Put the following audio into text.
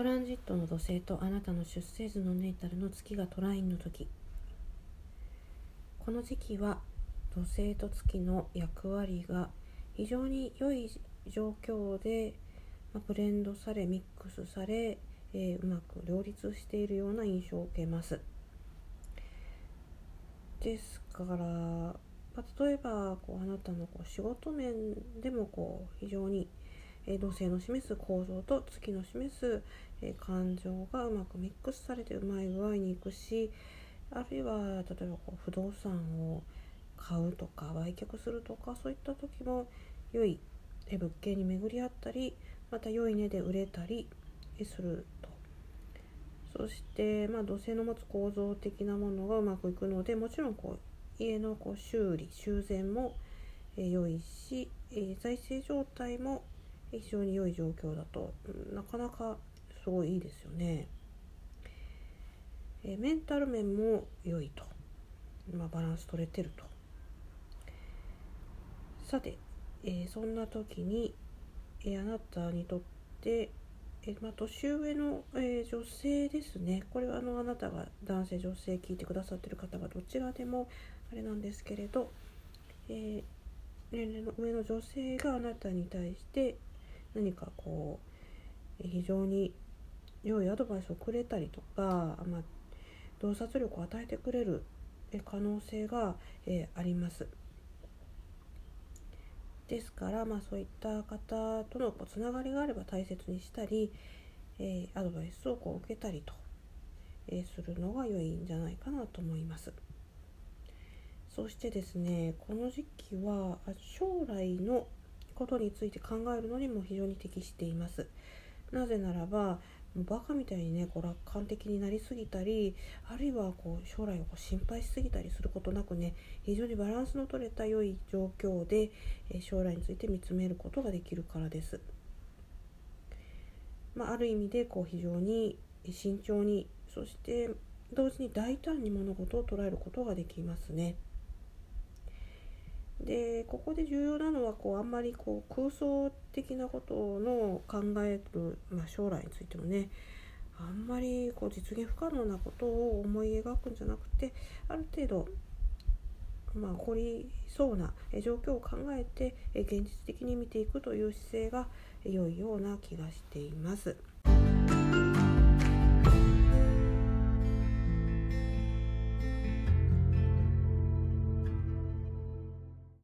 トランジットの土星とあなたの出生図のネータルの月がトラインの時この時期は土星と月の役割が非常に良い状況でブレンドされミックスされ、えー、うまく両立しているような印象を受けます。ですから、ま、例えばこうあなたのこう仕事面でもこう非常に、え、土星の示す構造と月の示す、え、感情がうまくミックスされてうまい具合にいくしあるいは例えばこう不動産を買うとか売却するとかそういった時も良い物件に巡り合ったりまた良い値で売れたりすると。そして、まあ、土星の持つ構造的なものがうまくいくのでもちろんこう家のこう修理修繕も、え良いし、え財政状態も非常に良い状況だと、なかなかすごいいいですよね。えメンタル面も良いと、まあ、バランス取れてると。さて、えー、そんな時に、えー、あなたにとって、えまあ、年上の、え女性ですねこれはあのあなたが男性女性聞いてくださってる方がどちらでもあれなんですけれど、え年齢の上の女性があなたに対して何かこう非常に良いアドバイスをくれたりとか、まあ、洞察力を与えてくれる可能性が、えあります。ですから、まあ、そういった方とのつながりがあれば大切にしたり、えー、アドバイスをこう受けたりと、えー、するのが良いんじゃないかなと思います。そしてですねこの時期は将来のことについて考えるのにも非常に適しています。なぜならばバカみたいにねこう楽観的になりすぎたりあるいはこう将来をこう心配しすぎたりすることなくね非常にバランスの取れた良い状況で、え将来について見つめることができるからです。まあ、ある意味でこう非常に慎重にそして同時に大胆に物事を捉えることができますね。でここで重要なのはこうあんまりこう空想的なことの考える、まあ、将来についてもねあんまりこう実現不可能なことを思い描くんじゃなくてある程度まあ、起こりそうな状況を考えて現実的に見ていくという姿勢が良いような気がしています。